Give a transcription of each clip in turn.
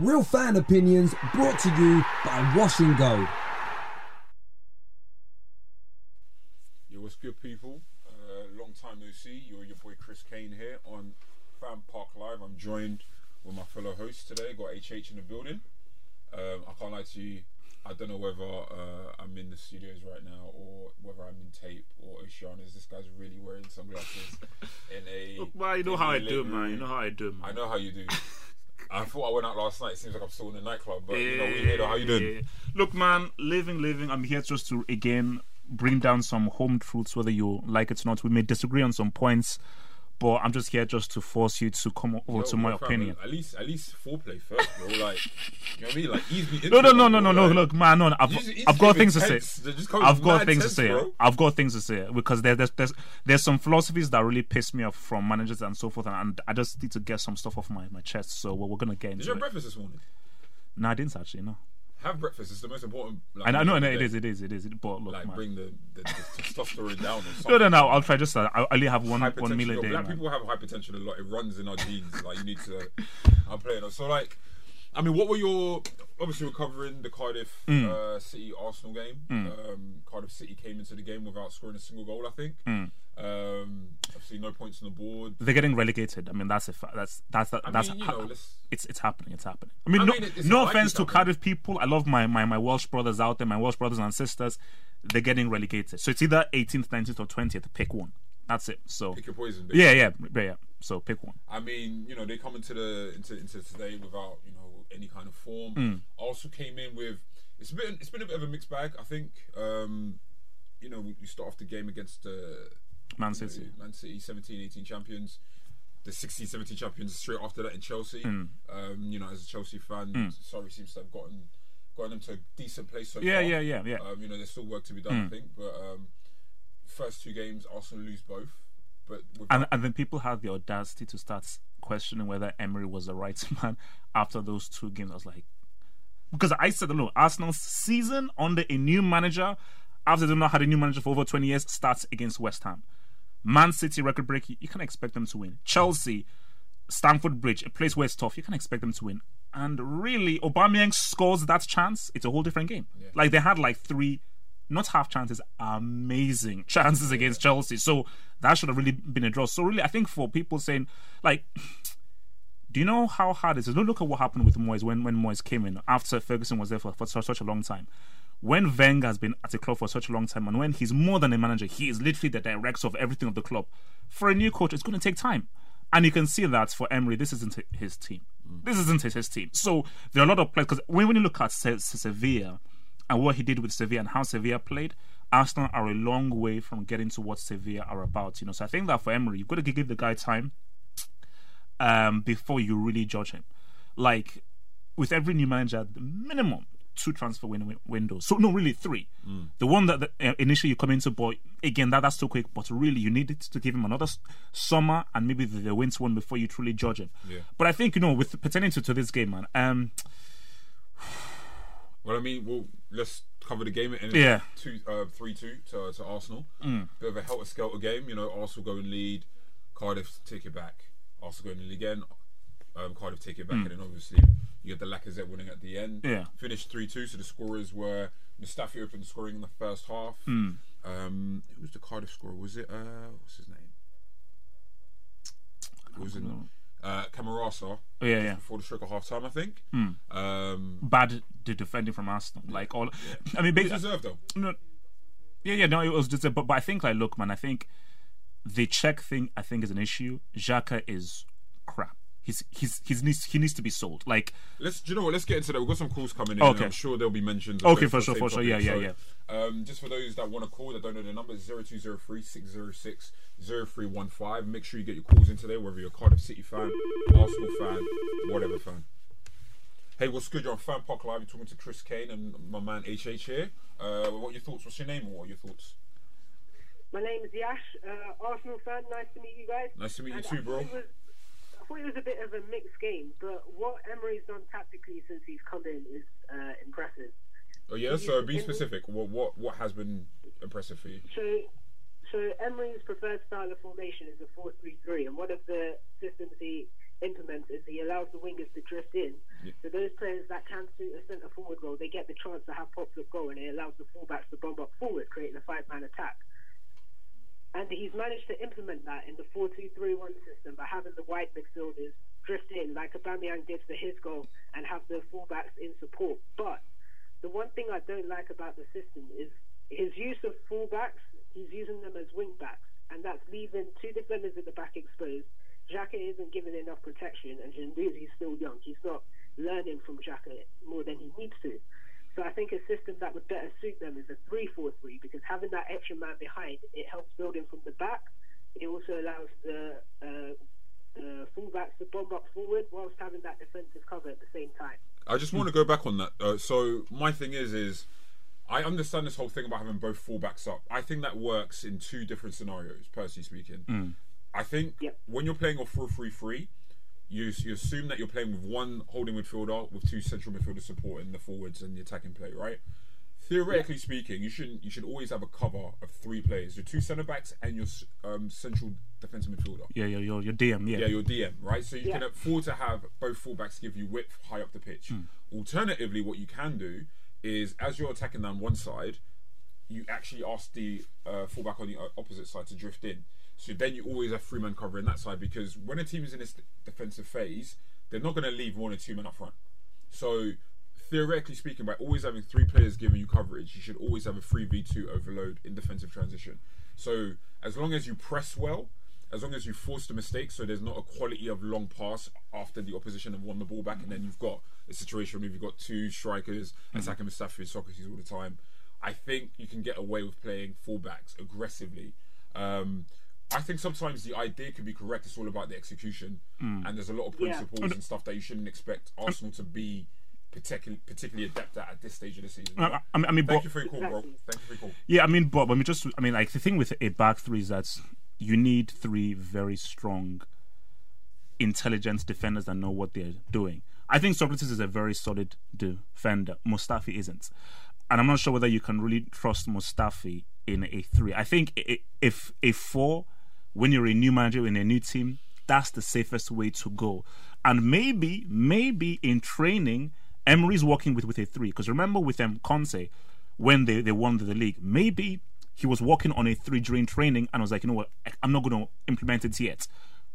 Real fan opinions brought to you by Washing Gold. Yo, what's good, people? Uh, long time no see. You're your boy Chris Kane here on Fan Park Live. I'm joined with my fellow hosts today. Got HH in the building. Um, I can't lie to you. I don't know whether uh, I'm in the studios right now or whether I'm in tape or Oceanus. This guy's really wearing sunglasses in a. Look, man, you know how I do, living man. You know how I do, man. I know how you do. I thought I went out last night. It seems like I'm still in the nightclub, but you know, we here. though. How you doing? Look, man, living, living. I'm here just to again bring down some home truths, whether you like it or not. We may disagree on some points, but I'm just here just to force you to come over Yo, to my opinion. At least, at least foreplay first, bro. Like, you know what I mean? Like, ease me into No, no, no, no, no, no. Like, Look, man, no. I've, just- I've got things it to say. tense. They just come I've got things to say. bro. I've got things to say because there, there's there's there's some philosophies that really piss me off from managers and so forth, and, and I just need to get some stuff off my, my chest. So well, we're gonna get into it. Did you have it. breakfast this morning? No, I didn't actually. No, Have breakfast. It's the most important. Like, I know, no, meal no, of it is, it is, it is. But look, Like, man. bring the, the, the testosterone down or something. No, no, no. I'll try. Just uh, I only have one one meal a day. black man. people have hypertension a lot. It runs in our genes. Like, you need to. I'm playing. So, like, I mean, what were your? Obviously, we're covering the Cardiff Mm. uh, City Arsenal game. Um, Cardiff City came into the game without scoring a single goal. I think. Mm. Um, obviously, no points on the board. They're getting relegated. I mean, that's a fa- that's that's I that's mean, you know, let's- it's it's happening. It's happening. I mean, I no, mean, it's no not like offense it's to happening. Cardiff people. I love my, my my Welsh brothers out there, my Welsh brothers and sisters. They're getting relegated. So it's either 18th, 19th, or 20th. Pick one. That's it. So Pick your poison. basically. yeah, yeah, yeah, yeah. So pick one. I mean, you know, they come into the into, into today without you know any kind of form. Mm. Also came in with it's been it's been a bit of a mixed bag. I think. Um, you know, we, we start off the game against uh, Man you know, City. Man City, 17, 18 champions. The 16, 17 champions straight after that in Chelsea. Mm. Um, you know, as a Chelsea fan, Sarri seems to have gotten gotten them to a decent place so Yeah, far. yeah, yeah, yeah. Um, you know, there's still work to be done, I think. But um, first two games, Arsenal lose both. But And and then people had the audacity to start questioning whether Emery was the right man after those two games. I was like, because I said, look, Arsenal's season under a new manager, after they've not had a new manager for over 20 years, starts against West Ham. Man City record break, you can expect them to win. Chelsea, Stamford Bridge, a place where it's tough, you can expect them to win. And really, Aubameyang scores that chance, it's a whole different game. Like they had like three, not half chances, amazing chances against Chelsea. So that should have really been a draw. So really, I think for people saying like, do you know how hard it is? Don't look at what happened with Moyes when when Moyes came in after Ferguson was there for, for such a long time. When Wenger has been at the club for such a long time, and when he's more than a manager, he is literally the director of everything of the club. For a new coach, it's going to take time, and you can see that for Emery, this isn't his team. This isn't his, his team. So there are a lot of players because when, when you look at Se- Se- Sevilla and what he did with Sevilla and how Sevilla played, Arsenal are a long way from getting to what Sevilla are about. You know, so I think that for Emery, you've got to give the guy time um, before you really judge him. Like with every new manager, the minimum two transfer win- windows. So no, really three. The one that, that uh, initially you come into, but again, that that's too quick. But really, you need it to give him another s- summer and maybe the, the winter one before you truly judge him. Yeah. But I think you know, with pertaining to, to this game, man. Um, Well, I mean, well, let's cover the game. And Yeah. two, uh, three, two to, to Arsenal. Mm. Bit of a helter skelter game. You know, Arsenal go and lead. Cardiff take it back. Arsenal go and lead again. Um, Cardiff take it back, and then obviously you get the Lacazette winning at the end. Mm. Yeah. Finished three, two. So the scorers were Mustafi opened scoring in the first half. Mm. Um, who was the Cardiff scorer? Was it uh, what's his name? It was in, uh, Camarasa. Oh, yeah, yeah. Before the stroke of half time, I think. Mm. Um, bad the defending from Arsenal. Like all, I mean, basically, deserved though. no, yeah, yeah, no, it was just, but, but I think like, look, man, I think the Czech thing, I think is an issue. Xhaka is crap. He's he's he's needs he needs to be sold. Like Let's. Do you know what? Let's get into that. We've got some calls coming in. Okay. I'm sure there'll be mentions. Okay, for sure, same for sure. Yeah, topic. yeah, So, Um, just for those that want to call that don't know the number, it's 0203 606 0315. Make sure you get your calls in today, whether you're a Cardiff City fan, Arsenal fan, whatever fan. Hey, what's good? You're on Fan Park Live. You're talking to Chris Kane and my man HH here. Uh, what are your thoughts? What's your name or what are your thoughts? My name is Yash, uh, Arsenal fan. Nice to meet you guys. Nice to meet you And too, bro. thought was- I thought it was a bit of a mixed game, but what Emery's done tactically since he's come in is uh, impressive. Oh yeah, so be specific. What what what has been impressive for you? So, so Emery's preferred style of formation is a 4-3-3, and one of the systems he implements is he allows the wingers to drift in. So those players that can suit a centre forward role, they get the chance to have pops of goal, and it allows the fullbacks to bomb up forward, creating a five-man attack. And he's managed to implement that in the 4-2-3-1 system by having the wide midfielders drift in like Aubameyang did for his goal and have the fullbacks in support. But the one thing I don't like about the system is his use of fullbacks. He's using them as wingbacks, and that's leaving two defenders at the back exposed. Xhaka isn't given enough protection, and Guendouzi's still young. He's not learning from Xhaka more than he needs to. So I think a system that would better suit them is a 3-4-3 because having that extra man behind, it helps building from the back. It also allows the uh, uh, fullbacks to bomb up forward whilst having that defensive cover at the same time. I just want to go back on that. Uh, so my thing is, is I understand this whole thing about having both fullbacks up. I think that works in two different scenarios, personally speaking. I think Yep. when you're playing a 4-3-3, you, you assume that you're playing with one holding midfielder with two central midfielders supporting the forwards and the attacking play, right? Theoretically speaking, you shouldn't. You should always have a cover of three players: your two centre backs and your um, central defensive midfielder. yeah, your your, your DM, yeah. Yeah, your DM, right? So you Yeah. can afford to have both fullbacks give you width high up the pitch. Alternatively, what you can do is as you're attacking down one side, you actually ask the uh, fullback on the opposite side to drift in. So then you always have three men covering that side because when a team is in this defensive phase, they're not going to leave one or two men up front. So theoretically speaking, by always having three players giving you coverage, you should always have a three v two overload in defensive transition. So as long as you press well, as long as you force the mistake, so there's not a quality of long pass after the opposition have won the ball back, and then you've got a situation where you've got two strikers attacking Mustafi and Sokratis all the time. I think you can get away with playing fullbacks aggressively. Um, I think sometimes the idea could be correct. It's all about the execution, mm. and there's a lot of Yeah. principles and stuff that you shouldn't expect Arsenal to be particularly particularly adept at at this stage of the season. I, I, I mean, Thank but, you for your call, bro. Thank you for your call. Yeah, I mean, but I mean, just I mean, like the thing with a back three is that you need three very strong, intelligent defenders that know what they're doing. I think Sokratis is a very solid defender. Mustafi isn't, and I'm not sure whether you can really trust Mustafi in a three. I think if a four, when you're a new manager in a new team, that's the safest way to go. And maybe, maybe in training, Emery's working with with a three because remember with um, Conte when they, they won the league, maybe he was working on a three during training and was like, you know what, I'm not going to implement it yet.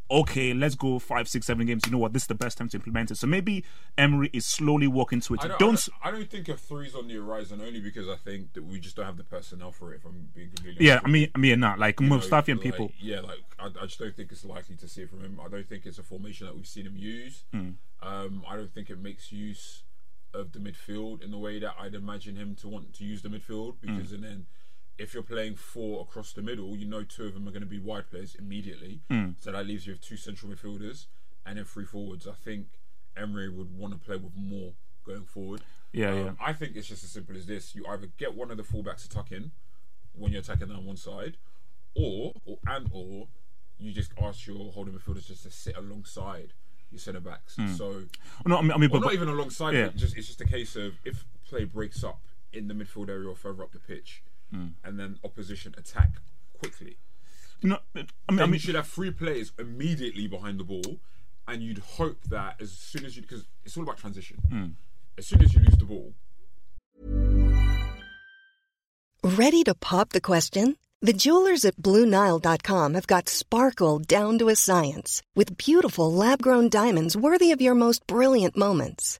Okay, let's go five, six, seven games. You know what, this is the best time to implement it. So maybe Emery is slowly working to it. I don't, don't, I don't, I don't think a three's on the horizon only because I think that we just don't have the personnel for it. If I'm being completely yeah, honest I mean, I mean, not like You know, Mustafi and like, people. Yeah, like I, I just don't think it's likely to see it from him. I don't think it's a formation that we've seen him use. Hmm. Um, I don't think it makes use of the midfield in the way that I'd imagine him to want to use the midfield because and then if you're playing four across the middle, you know two of them are going to be wide players immediately. Hmm. So that leaves you with two central midfielders and then three forwards. I think Emery would want to play with more going forward. Yeah, Um, yeah. I think it's just as simple as this: you either get one of the fullbacks to tuck in when you're attacking down one side, or, or and or you just ask your holding midfielders just to sit alongside your centre backs. So, No, I mean, I mean but, not even alongside. yeah. Just it's just a case of if play breaks up in the midfield area or further up the pitch, Hmm. and then opposition attack quickly. no, I mean, I mean, you should have three players immediately behind the ball, and you'd hope that as soon as you because it's all about transition. Hmm. As soon as you lose the ball, Ready to pop the question? The jewelers at BlueNile.com have got sparkle down to a science with beautiful lab grown diamonds worthy of your most brilliant moments.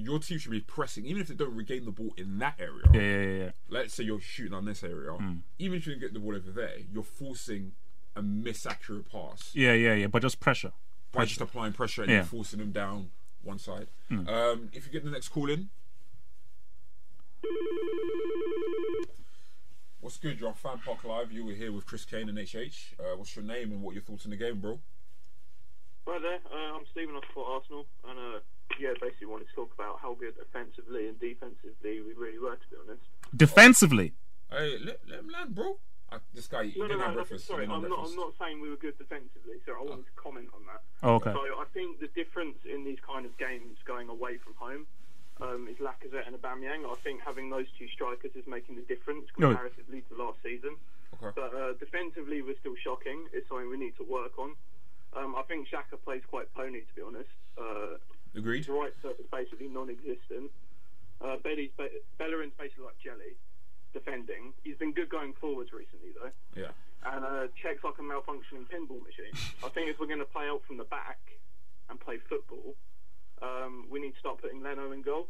Your team should be pressing, even if they don't regain the ball in that area. Yeah, yeah, yeah. yeah. Let's say you're shooting on this area. Even if you don't get the ball over there, you're forcing a misaccurate pass Yeah, yeah, yeah. But just pressure. by just applying pressure and Yeah. you're forcing them down one side. Um, if you get the next call in, what's good? You're on Fan Park Live. You were here with Chris Kane and HH. Uh, what's your name and what are your thoughts on the game, bro? Right there, uh, I'm Stephen. I support Arsenal, and uh, yeah, basically wanted to talk about how good offensively and defensively we really were, to be honest. Defensively. Hey, let, let him land, bro. I, this guy, he No, no, didn't no, have no, breakfast. sorry, I'm not. I'm not saying we were good defensively. So I wanted to comment on that. Oh, okay. So I think the difference in these kind of games going away from home um, is Lacazette and Aubameyang. I think having those two strikers is making the difference No. comparatively to last season. Okay. But uh, defensively, we're still shocking. It's something we need to work on. Um, I think Xhaka plays quite pony, to be honest. Uh, Agreed. his right foot is basically non-existent. Uh, Belly's ba- Bellerin's basically like jelly, defending. He's been good going forwards recently, though. Yeah. And uh, checks like a malfunctioning pinball machine. I think if we're going to play out from the back and play football, um, we need to start putting Leno in goal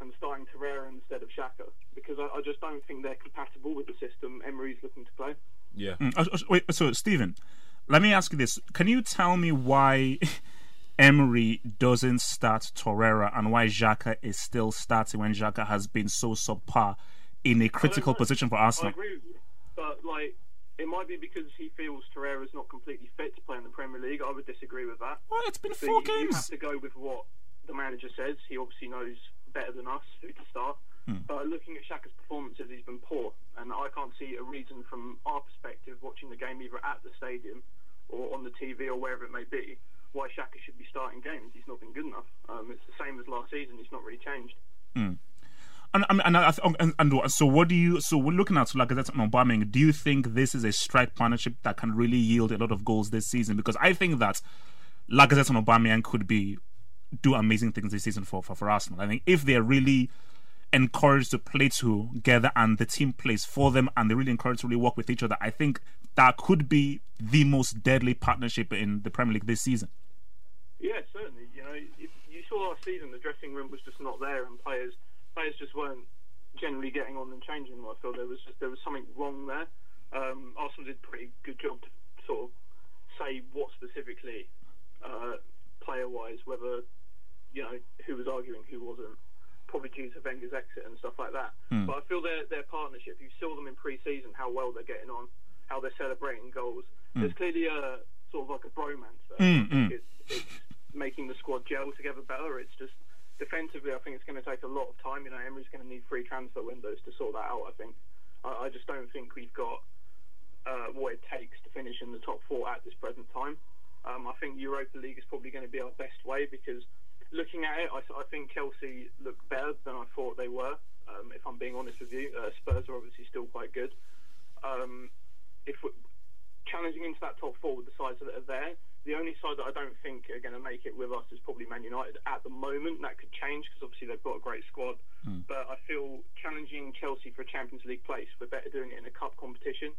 and starting Torreira instead of Xhaka because I, I just don't think they're compatible with the system Emery's looking to play. Yeah. Mm, uh, uh, Wait, so Stephen, let me ask you this: Can you tell me why Emery doesn't start Torreira and why Xhaka is still starting when Xhaka has been so subpar in a critical position for I Arsenal? agree with you, but like it might be because he feels Torreira's not completely fit to play in the Premier League. I would disagree with that. Well, it's been So four you, you have to go with what the manager says. He obviously knows better than us who to start. Hmm. But looking at Xhaka's performances, he's been poor, and I can't see a reason from our perspective, watching the game either at the stadium or on the TV or wherever it may be, why Xhaka should be starting games. He's not been good enough. Um, it's the same as last season. He's not really changed. And, and, and, and, and so, what do you? So, we're looking at Lacazette and Aubameyang. Do you think this is a strike partnership that can really yield a lot of goals this season? Because I think that Lacazette and Aubameyang could be do amazing things this season for, for for Arsenal. I think if they're really encouraged to play together and the team plays for them and they're really encouraged to really work with each other, I think that could be the most deadly partnership in the Premier League this season. Yeah, certainly. You know, if you saw last season the dressing room was just not there, and players players just weren't generally getting on and changing. I felt there was just there was something wrong there. Um, Arsenal did a pretty good job to sort of say what specifically, uh, player wise, whether you know who was arguing, who wasn't. Probably due to Wenger's exit and stuff like that. But I feel their their partnership. You saw them in pre-season, how well they're getting on, how they're celebrating goals. There's clearly a sort of like a bromance there. Think it's, it's making the squad gel together better. It's just defensively, I think it's going to take a lot of time. You know, Emery's going to need three transfer windows to sort that out. I think. I, I just don't think we've got uh, what it takes to finish in the top four at this present time. Um, I think Europa League is probably going to be our best way because looking at it, I, I think Chelsea look better than I thought they were. Um, if I'm being honest with you, uh, Spurs are obviously still quite good. Um, if we're challenging into that top four with the sides that are there, the only side that I don't think are going to make it with us is probably Man United at the moment. That could change because obviously they've got a great squad. But I feel challenging Chelsea for a Champions League place, we're better doing it in a cup competition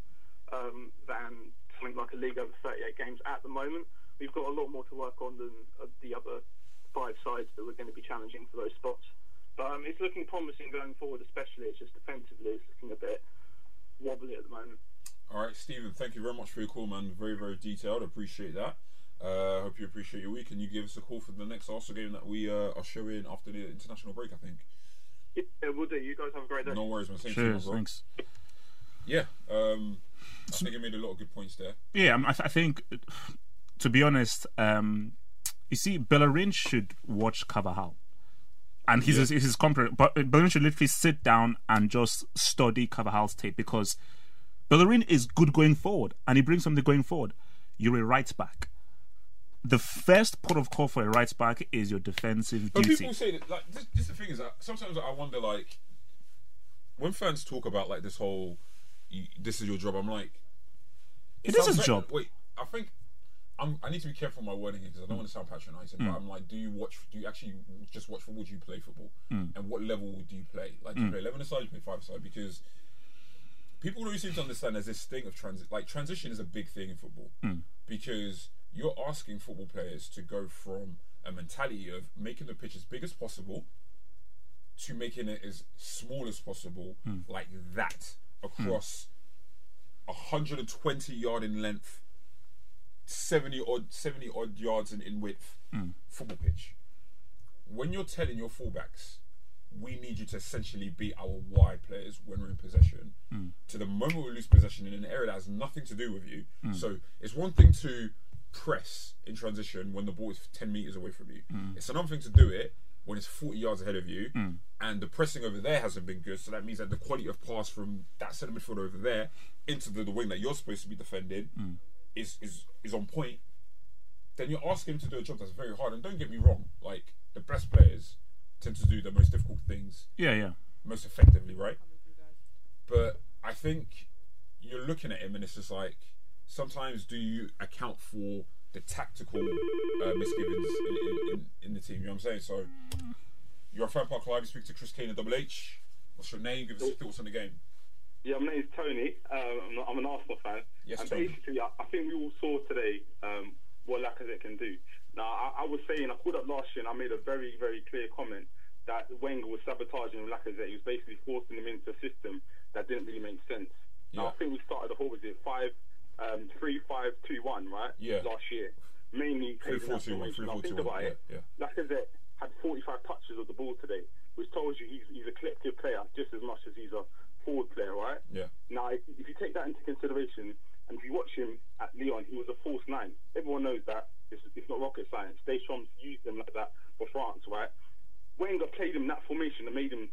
um, than something like a league over 38 games at the moment. We've got a lot more to work on than uh, the other five sides that we're going to be challenging for those spots. But um, it's looking promising going forward, especially. It's just defensively, it's looking a bit wobbly at the moment. All right, Stephen, thank you very much for your call, man. Very, very detailed. Appreciate that. Uh, hope you appreciate your week, and you give us a call for the next Arsenal game that we uh, are showing after the international break. I think. Yeah, we'll do. You guys have a great day. No worries, man. Same to you, Cheers, bro. thanks. Yeah, um, I think you made a lot of good points there. Yeah, I, th- I think, to be honest, um, you see, Bellerin should watch Carvajal. And he's his, his compare, but Bellerin should literally sit down and just study Carvajal's tape because Bellerin is good going forward and he brings something going forward. You're a right back. The first port of call for a right back is your defensive But duty. people say that, like, this, this the thing is that sometimes I wonder, like, when fans talk about like this whole, you, this is your job. I'm like, It is his very- job. Wait, I think I'm, I need to be careful with my wording here because I don't want to sound patronising. But hmm. I'm like, do you watch? Do you actually just watch football? Do you play football? Hmm. And what level do you play? Like, do you hmm. play eleven aside? Do you play five aside? Because people don't seem to understand there's this thing of transit. Like transition is a big thing in football because you're asking football players to go from a mentality of making the pitch as big as possible to making it as small as possible, hmm. like that across hmm. 120 yard in length, 70 odd 70 odd yards in, in width hmm. football pitch. When you're telling your fullbacks, we need you to essentially be our wide players when we're in possession. To the moment we lose possession in an area that has nothing to do with you. So it's one thing to press in transition when the ball is 10 meters away from you. Mm. It's another thing to do it when it's 40 yards ahead of you mm. and the pressing over there hasn't been good. So that means that the quality of pass from that centre midfielder over there into the, the wing that you're supposed to be defending mm. is, is, is on point. Then you're asking him to do a job that's very hard. And don't get me wrong, like the best players tend to do the most difficult things Yeah, yeah. most effectively, right? But I think you're looking at him and it's just like sometimes do you account for the tactical uh, misgivings in, in, in, the team? You know what I'm saying? So you're a fan park live. You speak to Chris Kane at Double H. What's your name? Give us your thoughts on the game. Yeah, my name's Tony. Um, I'm, I'm an Arsenal fan. Yes, and Tony. basically, I, I think we all saw today um, what Lacazette can do. Now, I, I was saying, I called up last year and I made a very, very clear comment that Wenger was sabotaging Lacazette. He was basically forcing him into a system that didn't really make sense. Now, I think we started the whole, was it five, um, three, five, two, one, right? Yeah. Last year. Mainly Three, four, two, one. Three, four, two, about it. Yeah, yeah. Lacazette had 45 touches of the ball today, which tells you he's, he's a collective player just as much as he's a forward player, right? Yeah. Now, if, if you take that into consideration, and if you watch him at Lyon, he was a false nine. Everyone knows that. It's, it's not rocket science. Deschamps used him like that for France, right? Wenger played him that formation and made him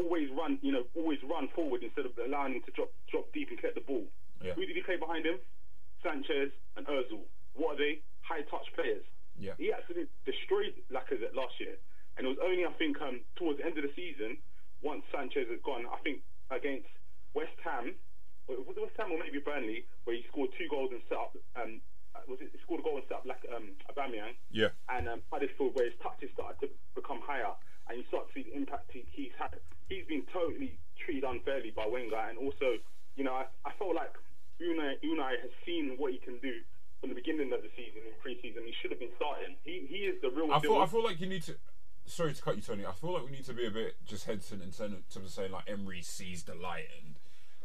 always run, you know, always run forward instead of allowing him to drop drop deep and collect the ball. Yeah. Who did he play behind him? Sanchez and Ozil. What are they? High touch players. Yeah. He actually destroyed Lacazette last year, and it was only I think um, towards the end of the season, once Sanchez had gone, I think against West Ham, or was it West Ham or maybe Burnley, where he scored two goals and set up. Um, uh, was it he scored a goal and set up like um, Aubameyang? Yeah. and um, Huddersfield, where his touches started to become higher, and you start to see the impact he, he's had. He's been totally treated unfairly by Wenger, and also, you know, I, I felt like Unai, Unai has seen what he can do from the beginning of the season in pre-season. He should have been starting. He he is the real I deal. feel, I feel like you need to. Sorry to cut you, Tony. I feel like we need to be a bit just hesitant in terms of saying like Emery sees the light, and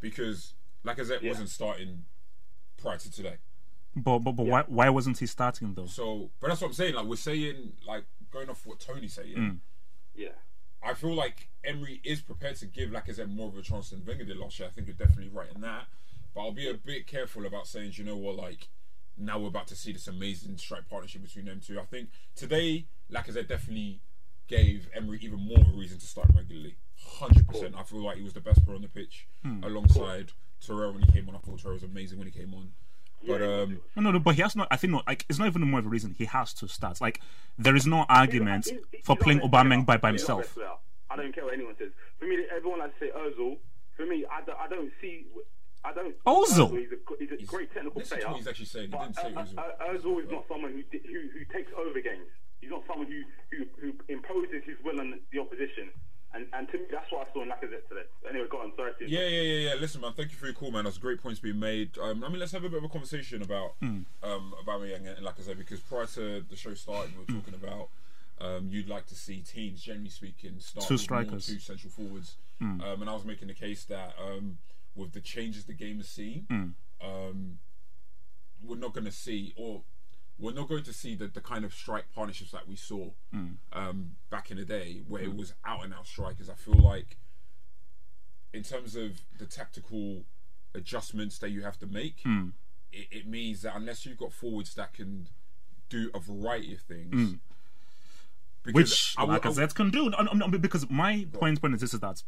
because Lacazette Yeah. wasn't starting prior to today. But but, but why why wasn't he starting though? So, but that's what I'm saying. Like we're saying, like going off what Tony's saying. Mm. yeah. I feel like Emery is prepared to give Lacazette more of a chance than Wenger did last year. I think you're definitely right in that. But I'll be a bit careful about saying, you know what, like now we're about to see this amazing strike partnership between them two. I think today Lacazette definitely gave Emery even more of a reason to start him regularly. Hundred percent. I feel like he was the best player on the pitch alongside Torreira when he came on. I thought Torreira was amazing when he came on. But um, No, no, no. But he has not. I think not. Like it's not even more of a reason. He has to start. Like there is no argument He's- he's- for he's playing not Aubameyang by by himself. I don't care what anyone says. For me, everyone likes to say Ozil. For me, I don't, I don't see. I don't. Ozil? He's a, he's a he's- great technical listen player. to what he's actually saying. He didn't say uh, Ozil. uh, Ozil is not someone who, who who takes over games. He's not someone who, who, who imposes his will on the opposition. And and to me, that's what I saw in Lacazette today. Anyway, go on. Sorry. to- Yeah, yeah, yeah, yeah. Listen, man. Thank you for your call, man. That's great points being made. Um, I mean, let's have a bit of a conversation about um about me and, and like I said, because prior to the show starting, we were talking about um you'd like to see teams, generally speaking, start Two with more strikers. two central forwards. Um, and I was making the case that um with the changes the game has seen, um, we're not going to see or. We're not going to see the, the kind of strike partnerships that we saw mm. um, back in the day, where it mm. was out and out strikers. I feel like in terms of the tactical adjustments that you have to make, mm. it, it means that unless you've got forwards that can do a variety of things, because which I will- I Lacazette can do. No, no, no, because my point point is this: is that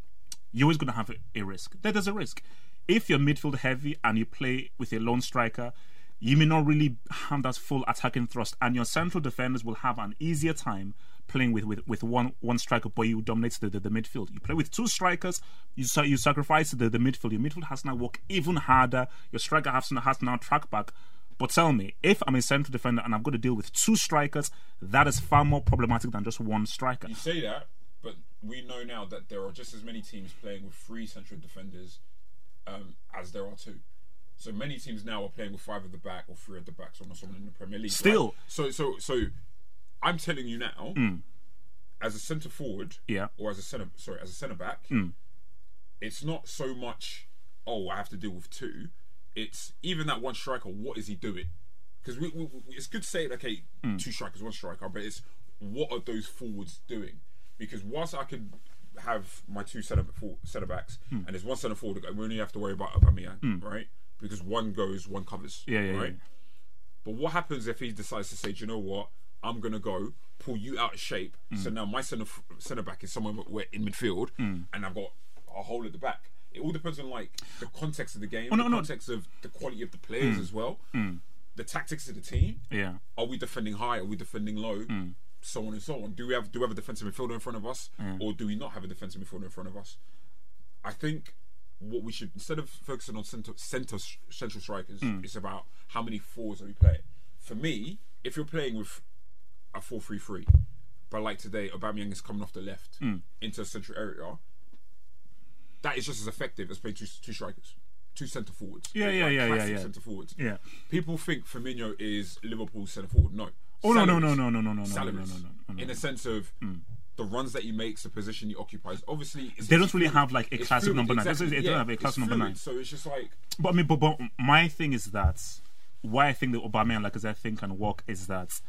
you're always going to have a, a risk. There- There's a risk. If you're midfield heavy and you play with a lone striker, you may not really have that full attacking thrust, and your central defenders will have an easier time playing with, with, with one one striker, but you dominate the, the, the midfield. You play with two strikers, you you sacrifice the, the midfield. Your midfield has to now work even harder. Your striker has has to now track back. But tell me, if I'm a central defender and I've got to deal with two strikers, that is far more problematic than just one striker. You say that, but we know now that there are just as many teams playing with three central defenders um, as there are two. So many teams now are playing with five at the back or three at the back, so not someone in the Premier League. Still. right? so so so, I'm telling you now, mm. as a centre forward, Yeah. or as a centre sorry, as a centre back, mm. it's not so much. Oh, I have to deal with two. It's even that one striker. What is he doing? Because we, we, we- it's good to say okay, mm. two strikers, one striker, but it's what are those forwards doing? Because whilst I could have my two centre centre backs, and there's one centre forward, we only have to worry about Aubameyang, right? Because one goes, one covers, Yeah, yeah, right? yeah. But what happens if he decides to say, Do you know what, I'm gonna go pull you out of shape. Mm. So now my centre centre back is somewhere where in midfield, Mm. and I've got a hole at the back. It all depends on like the context of the game, Oh, no, the no. context of the quality of the players as well, the tactics of the team. Yeah. Are we defending high? Are we defending low? So on and so on. Do we have do we have a defensive midfielder in front of us, or do we not have a defensive midfielder in front of us? I think what we should instead of focusing on center, center central strikers, it's about how many fours are we playing. For me, if you're playing with a four-three-three, but like today, Aubameyang is coming off the left into a central area, that is just as effective as playing two, two strikers, two centre forwards. Yeah, yeah, Like yeah, yeah, yeah. Centre forwards. Yeah. People think Firmino is Liverpool's centre forward. No. Oh, no, no, Salaries. no, no, no, no, no, no, no, Salaries. no, no, no, no. In a sense of the runs that he makes, the position he occupies. Obviously, it's, They don't really fluid. have, like, a It's classic fluid, number nine. Exactly. They don't yeah, have a classic number fluid, nine. So it's just like But I mean, but, but my thing is that why I think that Aubameyang, like as I think, can work is that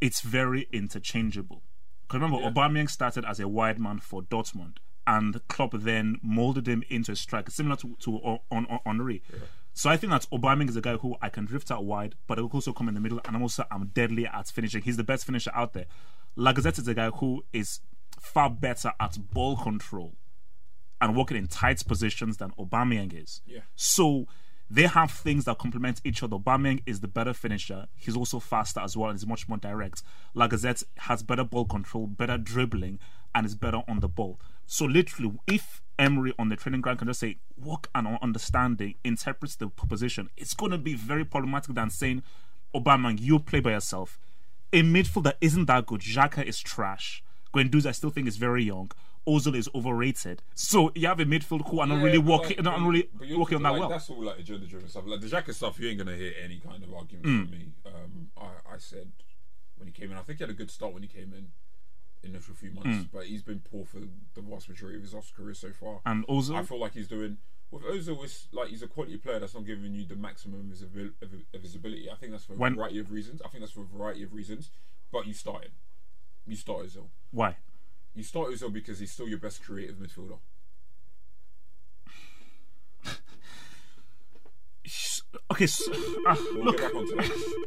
it's very interchangeable. Because remember, Yeah. Aubameyang started as a wide man for Dortmund, and the Klopp then molded him into a striker, similar to to on, on, Henry. So I think that Aubameyang is a guy who I can drift out wide, but he will also come in the middle, and I'm also I'm deadly at finishing. He's the best finisher out there. Lacazette is a guy who is far better at ball control and working in tight positions than Aubameyang is. Yeah. So they have things that complement each other. Aubameyang is the better finisher. He's also faster as well and is much more direct. Lacazette has better ball control, better dribbling, and is better on the ball. So literally, if Emery on the training ground can just say, work and understanding, interprets the position, it's going to be very problematic than saying, Aubameyang, you play by yourself. A midfield that isn't that good. Xhaka is trash. Guendouzi, I still think is very young. Ozil is overrated. So you have a midfield who are not Yeah, really working, like- not but- really working on that like, well. That's all like agenda driven stuff. Like the Xhaka stuff, you ain't gonna hear any kind of argument Mm. from me. Um, I, I said when he came in, I think he had a good start when he came in. In Initial few months, Mm. but he's been poor for the vast majority of his Oscar career so far. And Ozil? I feel like he's doing with Ozil. It's like he's a quality player that's not giving you the maximum of his, abil- of, of his ability. I think that's for a When- variety of reasons. I think that's for a variety of reasons. But you start him. You start Ozil. Why? You start Ozil because he's still your best creative midfielder. Okay, so, ah, We'll look. get back onto that.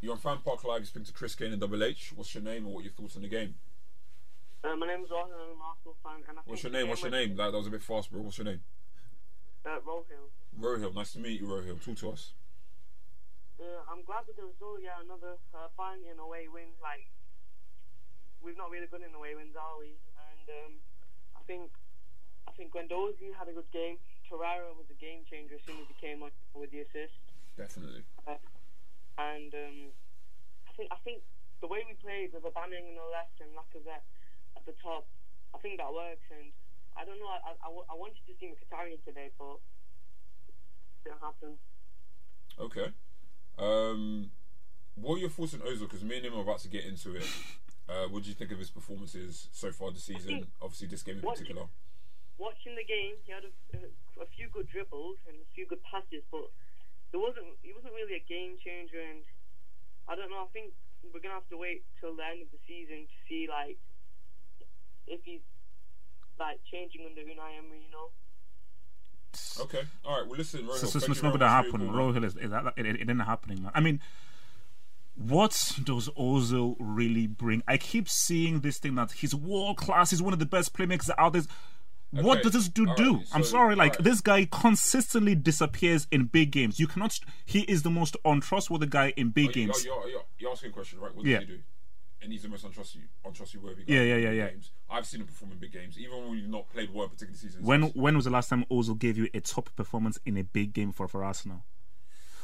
You're on Fan Park Live. You speak to Chris Kane and Double H. What's your name and what are your thoughts on the game? Uh, my name's Rahul, I'm an Arsenal fan. And I What's your name? What's your name? That, that was a bit fast, bro. What's your name? Uh, Rohill. Rohill. Nice to meet you, Rohill. Talk to us. Uh, I'm glad with the result. Yeah, another uh, finally an away win. Like we've not really good in away wins, are we? And um, I think I think Guendouzi had a good game. Torreira was a game changer as soon as he came on with the assist. Definitely. Uh, and um, I think I think the way we played with Aubameyang on the left and Lacazette at the top, I think that works. And I don't know. I, I, I wanted to see Mkhitaryan today, but it didn't happen. Okay. Um, what are your thoughts on Ozil? Because me and him are about to get into it. Uh, what do you think of his performances so far this season? Obviously, this game in What- particular. watching the game, he had a, a, a few good dribbles and a few good passes, but there wasn't. He wasn't really a game changer, and I don't know. I think we're gonna have to wait till the end of the season to see like if he's like changing under Unai Emery. You know. Okay. All right. Well, listen, Rohill. So, so, so it's not going to much for your happen. call, man. Rohill is, is that, it, it, it ain't happening, man. I mean, what does Ozil really bring? I keep seeing this thing that he's world class. He's one of the best playmakers out there. What Okay, does this dude all do? right, I'm sorry, like all right. this guy consistently disappears in big games. You cannot. He is the most untrustworthy guy in big Oh, you- oh, games. You're, you're, you're asking a question, right? What Yeah. he do? And he's the most untrustworthy, untrustworthy guy Yeah, in yeah, yeah, yeah. Games. I've seen him perform in big games, even when you've not played one particular season. When when was the last time Ozil gave you a top performance in a big game for for Arsenal?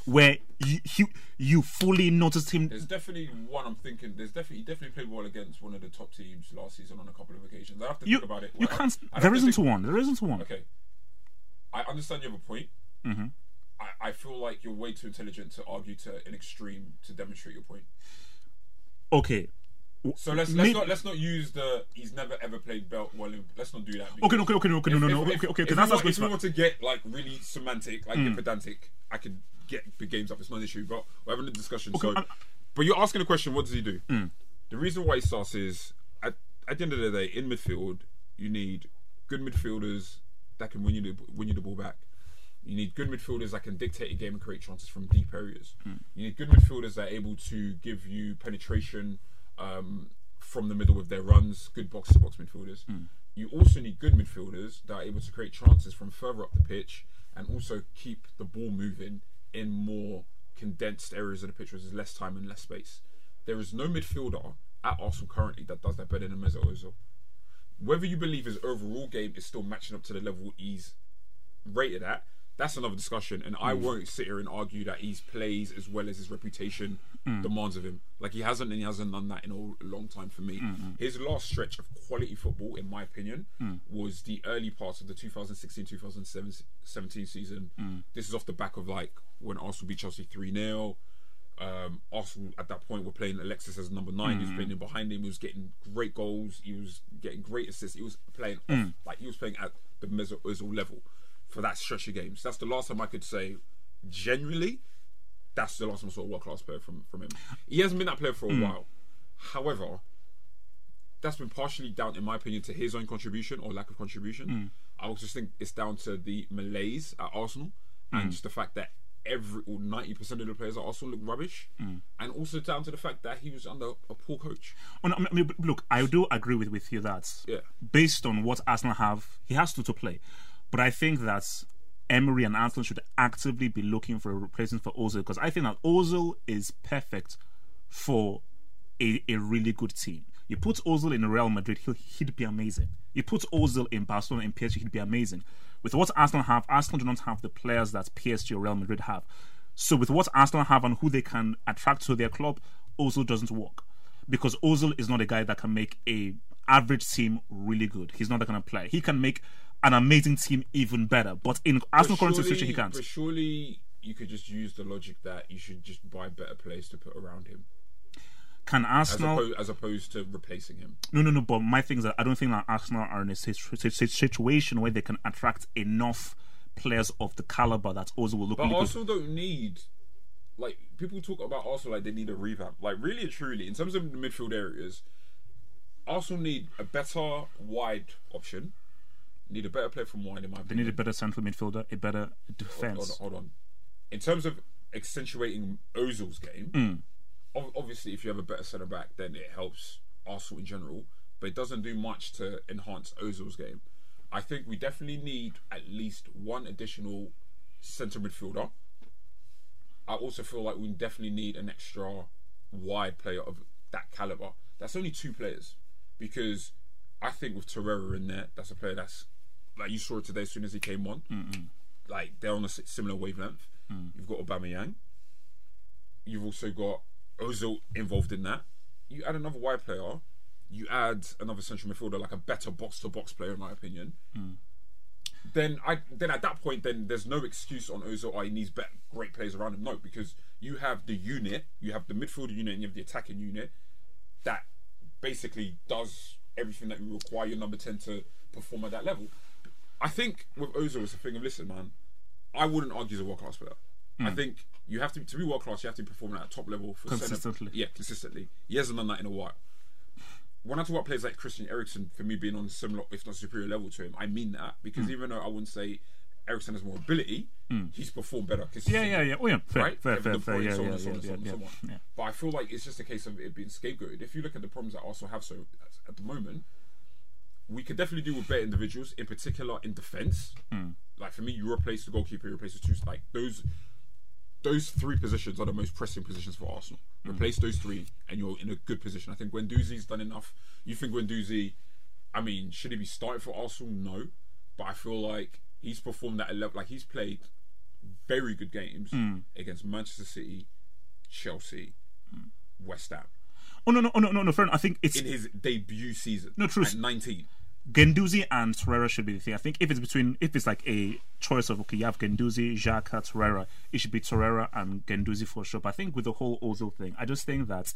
where you you, you fully noticed him. There's definitely one I'm thinking. There's definitely he definitely played well against one of the top teams last season on a couple of occasions. I have to You, think about it. you Well, I- can't. I have There isn't think- one. There isn't one. Okay, I understand you have a point. Mm-hmm. I, I feel like you're way too intelligent to argue to an extreme to demonstrate your point. Okay. So let's let's not let's not use the he's never ever played belt well. Let's not do that. Okay, okay, okay, okay, no, if- no, no, if- okay, okay, If, we that's want, if we want to get like really semantic, like Mm. pedantic, I could get big games up. It's not an issue, but we're having a discussion. Okay, so, uh, but you're asking a question. What does he do? Mm. The reason why he starts is at at the end of the day, in midfield, you need good midfielders that can win you the win you the ball back. You need good midfielders that can dictate a game and create chances from deep areas. You need good midfielders that are able to give you penetration um, from the middle with their runs. Good box to box midfielders. You also need good midfielders that are able to create chances from further up the pitch and also keep the ball moving in more condensed areas of the pitch where there's less time and less space. There is no midfielder at Arsenal currently that does that better than Mesut Ozil. Whether you believe his overall game is still matching up to the level he's rated at, that's another discussion. And I mm. won't sit here and argue that he plays as well as his reputation mm. demands of him. Like he hasn't, and he hasn't done that in a long time for me. His last stretch of quality football, in my opinion, mm. was the early parts of the 2016-2017 season. This is off the back of like when Arsenal beat Chelsea three 0 um, Arsenal at that point were playing Alexis as number nine. He was playing in behind him. He was getting great goals. He was getting great assists. He was playing off, like he was playing at the Mesut Ozil level for that stretch of games. That's the last time I could say, genuinely, that's the last time I saw a world class player from from him. He hasn't been that player for a hmm. while. However, that's been partially down, in my opinion, to his own contribution or lack of contribution. Hmm. I also think it's down to the malaise at Arsenal hmm. and just the fact that every or ninety percent of the players at Arsenal look rubbish, and also down to the fact that he was under a poor coach. Oh, no, I mean, look, I do agree with, with you that Yeah. based on what Arsenal have, he has to to play. But I think that Emery and Arsenal should actively be looking for a replacement for Ozil because I think that Ozil is perfect for a, a really good team. You put Ozil in Real Madrid, he'll, he'd be amazing. You put Ozil in Barcelona and PSG, he'd be amazing. With what Arsenal have, Arsenal do not have the players that PSG or Real Madrid have. So with what Arsenal have and who they can attract to their club, Ozil doesn't work because Ozil is not a guy that can make a average team really good. He's not that kind of player. He can make an amazing team even better, but in Arsenal current situation, he can't. But surely you could just use the logic that you should just buy better players to put around him, Can as, Arsenal? opposed, as opposed to replacing him. No, no, no. But my thing is that I don't think that Arsenal are in a situ- situ- situation where they can attract enough players of the caliber that Ozil will look. But because- Arsenal don't need like people talk about Arsenal like they need a revamp. Like really truly, in terms of the midfield areas, Arsenal need a better wide option. Need a better player from wide, in my opinion. they need a better central midfielder, a better hold, defense. on, hold on. In terms of accentuating Ozil's game, Mm. ob- obviously, if you have a better centre back, then it helps Arsenal in general. But it doesn't do much to enhance Ozil's game. I think we definitely need at least one additional centre midfielder. I also feel like we definitely need an extra wide player of that caliber. That's only two players because I think with Torreira in there, that's a player that's like you saw it today as soon as he came on. Like they're on a similar wavelength. Mm. You've got Aubameyang. You've also got Ozil involved in that. You add another wide player. You add another central midfielder, like a better box to box player, in my opinion. Mm. Then I then at that point, then there's no excuse on Ozil. Oh, he needs better, great players around him. No, because you have the unit, you have the midfield unit, and you have the attacking unit that basically does everything that you require your number 10 to perform at that level. I think with Ozil, it's a thing of listen, man. I wouldn't argue he's a world class player. I think you have to to be world class. You have to be performing at a top level for Consistently. yeah, consistently. He hasn't done that in a while. When I talk about players like Christian Eriksen, for me being on a similar, if not superior level to him, I mean that because Hmm. even though I wouldn't say Eriksen has more ability, he's performed better. Yeah, consistently yeah, yeah. Oh, yeah. Fair, right? fair, Kevin fair, fair. Yeah, yeah, and so on yeah, and so on and yeah, so yeah. on. yeah. But I feel like it's just a case of it being scapegoated. If you look at the problems that Arsenal have, so at the moment, we could definitely do with better individuals, in particular in defence. Hmm. Like for me, you replace the goalkeeper, you replace the two. Like those, those three positions are the most pressing positions for Arsenal. Hmm. Replace those three, and you're in a good position. I think Guendouzi's done enough. You think Guendouzi? I mean, should he be starting for Arsenal? No, but I feel like he's performed at a level. Like he's played very good games Mm. against Manchester City, Chelsea, West Ham Oh no, no, oh, no, no, no, friend. I think it's in his debut season. No, true. At 19. Guendouzi and Torreira should be the thing. I think if it's between, if it's like a choice of okay, you have Guendouzi, Xhaka, Torreira, it should be Torreira and Guendouzi for sure. But I think with the whole Ozil thing, I just think that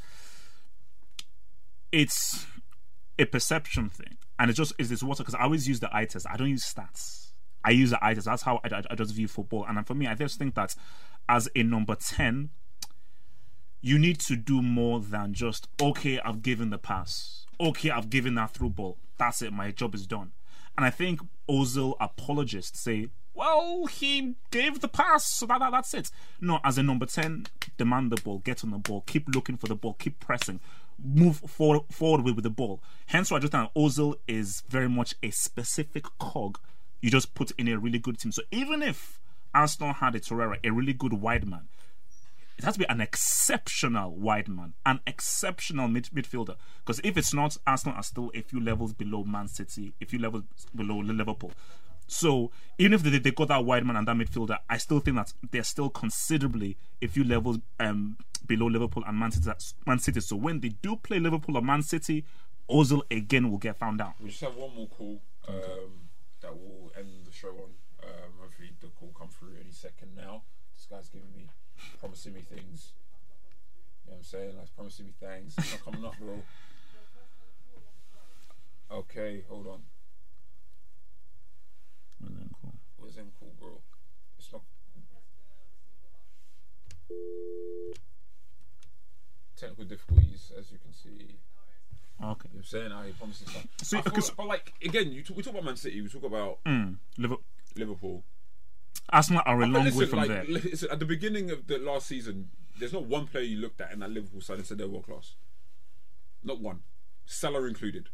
it's a perception thing, and it just is this water because I always use the eye test. I don't use stats. I use the eye test. That's how I, I, I just view football. And for me, I just think that as a number ten, you need to do more than just okay i've given the pass okay i've given that through ball that's it my job is done. And i think ozil apologists say well he gave the pass so that, that that's it. No as a number 10 demand the ball get on the ball keep looking for the ball keep pressing move forward forward with, with the ball. Hence why i just think ozil is very much a specific cog you just put in a really good team. So even if arsenal had a torreira a really good wide man it has to be an exceptional wide man, an exceptional mid- midfielder. Because if it's not, Arsenal are still a few levels below Man City, a few levels below Liverpool. So even if they, they got that wide man and that midfielder, I still think that they're still considerably a few levels um, below Liverpool and Man City, Man City. So when they do play Liverpool or Man City, Ozil again will get found out. We just have one more call um, that will end the show on. Um, hopefully, the call come through any second now. This guy's giving me, promising me things. You know what I'm saying? Like, promising me things. It's not coming up, bro. Okay, hold on. Where's them call, bro? It's not. Technical difficulties, as you can see. Okay. You know I'm saying? I promise you something. So- I thought- but like again, you talk, we talk about Man City, we talk about Mm, Liverpool. Liverpool. Arsenal are a long listen, way from like, there. listen, at the beginning of the last season, there's not one player you looked at in that Liverpool side and said they're world class. Not one, Salah included.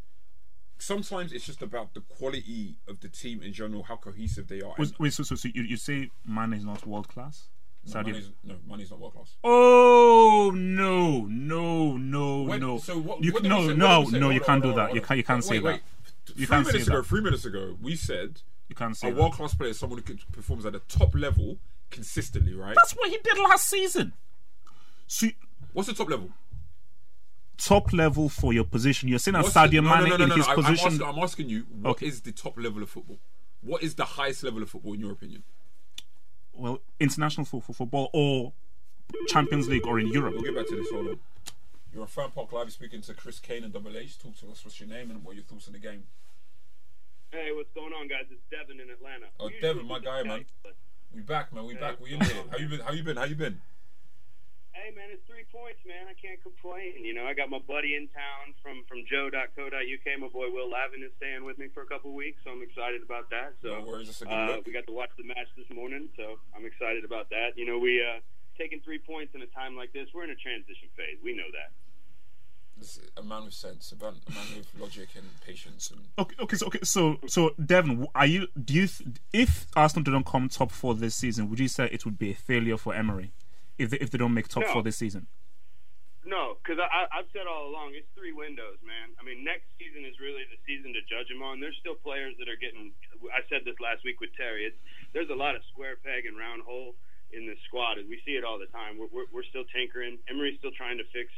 Sometimes it's just about the quality of the team in general, how cohesive they are. Wait, wait, so, so, so you, you say Mane is not world class? no, Sadio- Mane's, no, Mane's not world class. Oh no, no, no, When- no! So what? you what can, did we no, say? no, What did we say? no! You can't do that. You can't. You can't say that. You three can't say minutes ago, that. three minutes ago, we said You can't say a world class player is someone who performs at the top level consistently, right? That's what he did last season. So What's the top level? top level for your position. You're saying that Sadio no, no, no, no, in no, his I- I'm position. asking, I'm asking you, what is Okay. the top level of football? What is the highest level of football in your opinion? well, international for football or Champions League or in Europe. We'll get back to this. Hold on. You're a Fan Park Live speaking to Chris Kane and Double H. Talk to us. What's your name and what are your thoughts on the game? Hey, what's going on, guys? It's Devin in Atlanta. Oh, We Devin, my guy, man. but- We back, man. We Yeah. back. We in here. How you been? How you been? How you been? Hey, man, it's three points, man. I can't complain. You know, I got my buddy in town from from Joe.co.uk. My boy Will Lavin is staying with me for a couple weeks, so I'm excited about that. So No worries, that's a good uh, we got to watch the match this morning, so I'm excited about that. You know, we uh, taking three points in a time like this. We're in a transition phase. We know that. This is a man with sense, a man, a man with logic and patience. And Okay, okay, so okay, so so Devon, are you? Do you? th- If Arsenal didn't come top four this season, would you say it would be a failure for Emery if they, if they don't make top No. four this season? No, because I, I, I've said all along, it's three windows, man. I mean, next season is really the season to judge them on. There's still players that are getting. I said this last week with Terry. It's, there's a lot of square peg and round hole in this squad, and we see it all the time. We're, we're, we're still tinkering. Emery's still trying to fix,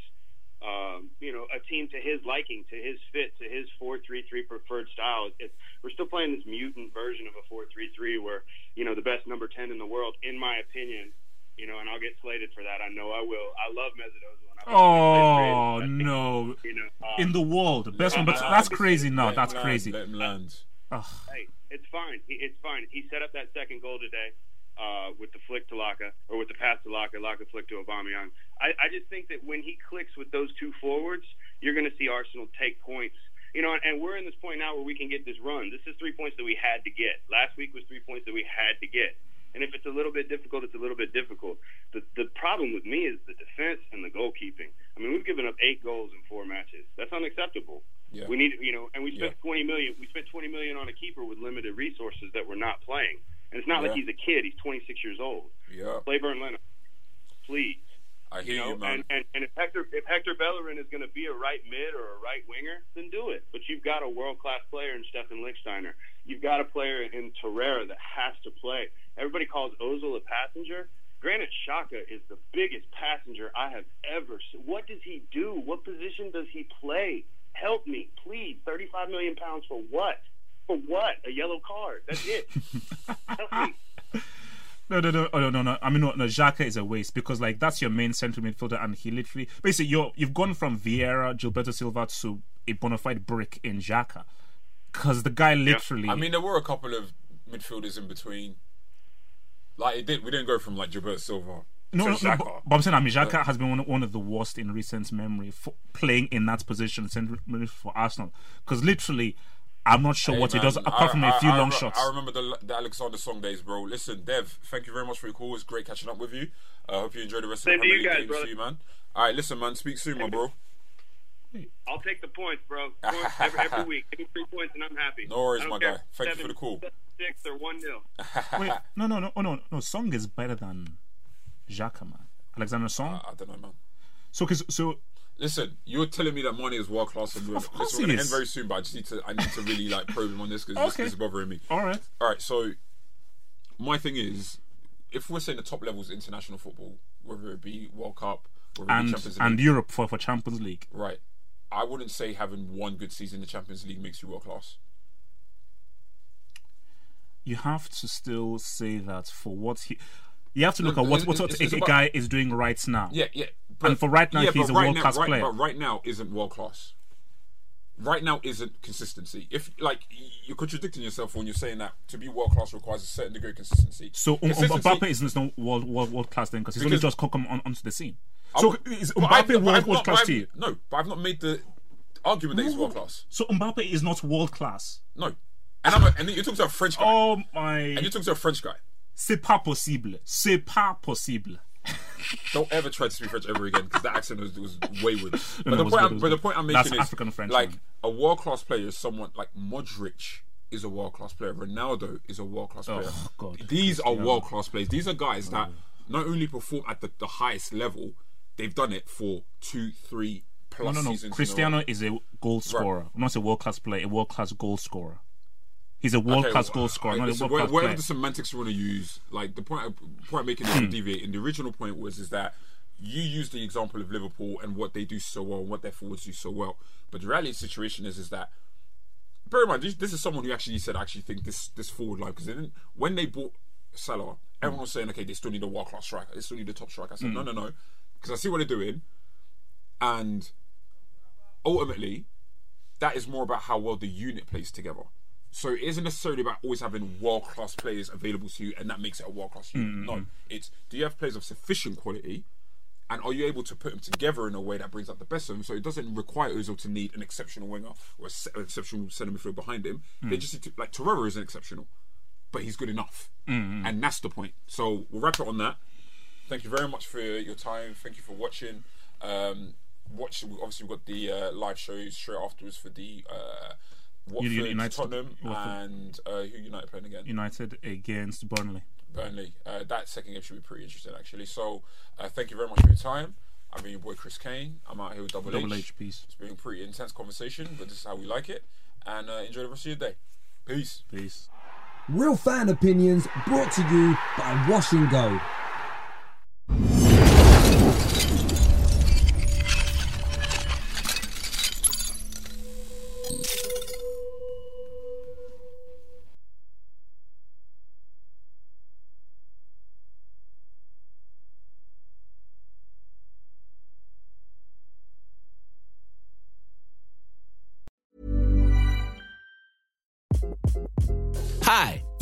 um, you know, a team to his liking, to his fit, to his four-three-three preferred style. It's, we're still playing this mutant version of a four-three-three, where you know the best number ten in the world, in my opinion. You know, and I'll get slated for that. I know I will. I love Mesut Ozil. and I Oh love him. no! You know, uh, In the world, the best one, but that's crazy. No, Let him that's crazy. Let him land. Hey, it's fine. It's fine. He set up that second goal today uh, with the flick to Laca, or with the pass to Laca, Laca flick to Aubameyang. I, I just think that when he clicks with those two forwards, you're going to see Arsenal take points. You know, and we're in this point now where we can get this run. This is three points that we had to get. Last week was three points that we had to get. And if it's a little bit difficult, it's a little bit difficult. The the problem with me is the defense and the goalkeeping. I mean, we've given up eight goals in four matches. That's unacceptable. Yeah. We need, you know, and we spent Yeah. twenty million. We spent twenty million on a keeper with limited resources that we're not playing. And it's not like he's a kid. He's twenty six years old. Yeah. Play Bernd Leno, please. I hear You know, you, man. and, and and if Hector if Hector Bellerin is going to be a right mid or a right winger, then do it. But you've got a world class player in Stephan Lichtsteiner. You've got a player in Torreira that has to play. Everybody calls Ozil a passenger. Granit Xhaka is the biggest passenger I have ever seen. What does he do? What position does he play? Help me, please. 35 million pounds for what? For what? A yellow card. That's it. Help. No, no, no, oh, no, no, no. I mean, no, no. Xhaka is a waste because, like, that's your main central midfielder, and he literally, basically, you're you've gone from Vieira, Gilberto Silva to a bona fide brick in Xhaka, because the guy literally. I mean, there were a couple of midfielders in between. Like it did, we didn't go from like Gilberto Silva no, to no, Xhaka. no, but, but I'm saying, I mean, Xhaka has been one, one of the worst in recent memory for playing in that position, central midfield for Arsenal, because literally, I'm not sure Hey, what he man, does apart I- from I- a few I long re- shots. I remember the, the Alexander Song days, bro. Listen, Dev, thank you very much for your call. It's great catching up with you. I hope you enjoy the rest Same of the to Premier you League guys, games brother. too, man. All right, listen, man. Speak soon, my bro. I'll take the points, bro. Points every, every week. Give me three points and I'm happy. No worries, my care guy. if Thank you for the call. Six or one nil. Wait, no, no, no, oh, no, no. Song is better than Xhaka, man. Alexander Song. I don't know, man. So, cause, so Listen, you're telling me that Mane is world class, and we're, Of course listen, we're gonna is. end very soon. But I just need to, I need to really like probe him on this because this, Okay. this is bothering me. all right. All right, so my thing is, if we're saying the top levels of international football, whether it be World Cup, whether it be and Champions League, and Europe for for Champions League. right? I wouldn't say having one good season in the Champions League makes you world class. You have to still say that for what he. You have to look No, at what what, what it's- a, it's a about- guy is doing right now. Yeah, yeah. And for right now, yeah, he's a right world-class now, right, player. But right now isn't world class. Right now isn't consistency. If like you're contradicting yourself when you're saying that to be world class requires a certain degree of consistency. So um, um, Consistency- Mbappe is not world world, world class then because he's only just come on, onto the scene. So would- is but Mbappe world, world class to you? No, but I've not made the argument that he's world class. So Mbappe is not world class. No, and I'm a, and you're talking to a French guy, Oh my! and you're talking to a French guy. C'est pas possible. C'est pas possible. Don't ever try to speak French ever again because that accent was, was wayward. But, no, the point good, I'm, but the point I'm That's making is African French, like man. a world class player is someone like Modric is a world class player. Ronaldo is a world class oh, player. Oh, God. These are world class players. These are guys that not only perform at the, the highest level, they've done it for two, three No, plus no, no. a. Cristiano is a goal scorer, not a world class player. A world class goal scorer. He's a world class Okay, goal scorer, not a so where- class whatever player. the semantics you want to use, like the point, point I'm making is hmm. deviating. The original point was is that you use the example of Liverpool and what they do so well, and what their forwards do so well. But the reality of the situation is, is that bear in mind this, this is someone who actually said, I actually think this this forward line because they when they bought Salah, hmm. everyone was saying, okay, they still need a world class striker, they still need a top striker. I said, hmm. no, no, no, because I see what they're doing, and ultimately, that is more about how well the unit plays together. So it isn't necessarily about always having world class players available to you, and that makes it a world class unit. No, it's do you have players of sufficient quality, and are you able to put them together in a way that brings out the best of them? So it doesn't require Ozil to need an exceptional winger or an exceptional centre midfield behind him. They just need to, like Torreira isn't exceptional, but he's good enough, and that's the point. So we'll wrap it on that. Thank you very much for your time. Thank you for watching. Um, watch obviously we've got the uh, live shows straight afterwards for the uh, Watford, United- Tottenham, Watford. and uh, who United playing again? United against Burnley. Burnley. Uh, that second game should be pretty interesting actually. So uh, thank you very much for your time. I've been your boy Chris Kane. I'm out here with Double, Double H. H, peace. It's been a pretty intense conversation, but this is how we like it. And uh, enjoy the rest of your day. Peace. Peace. Real fan opinions brought to you by Wash and Go.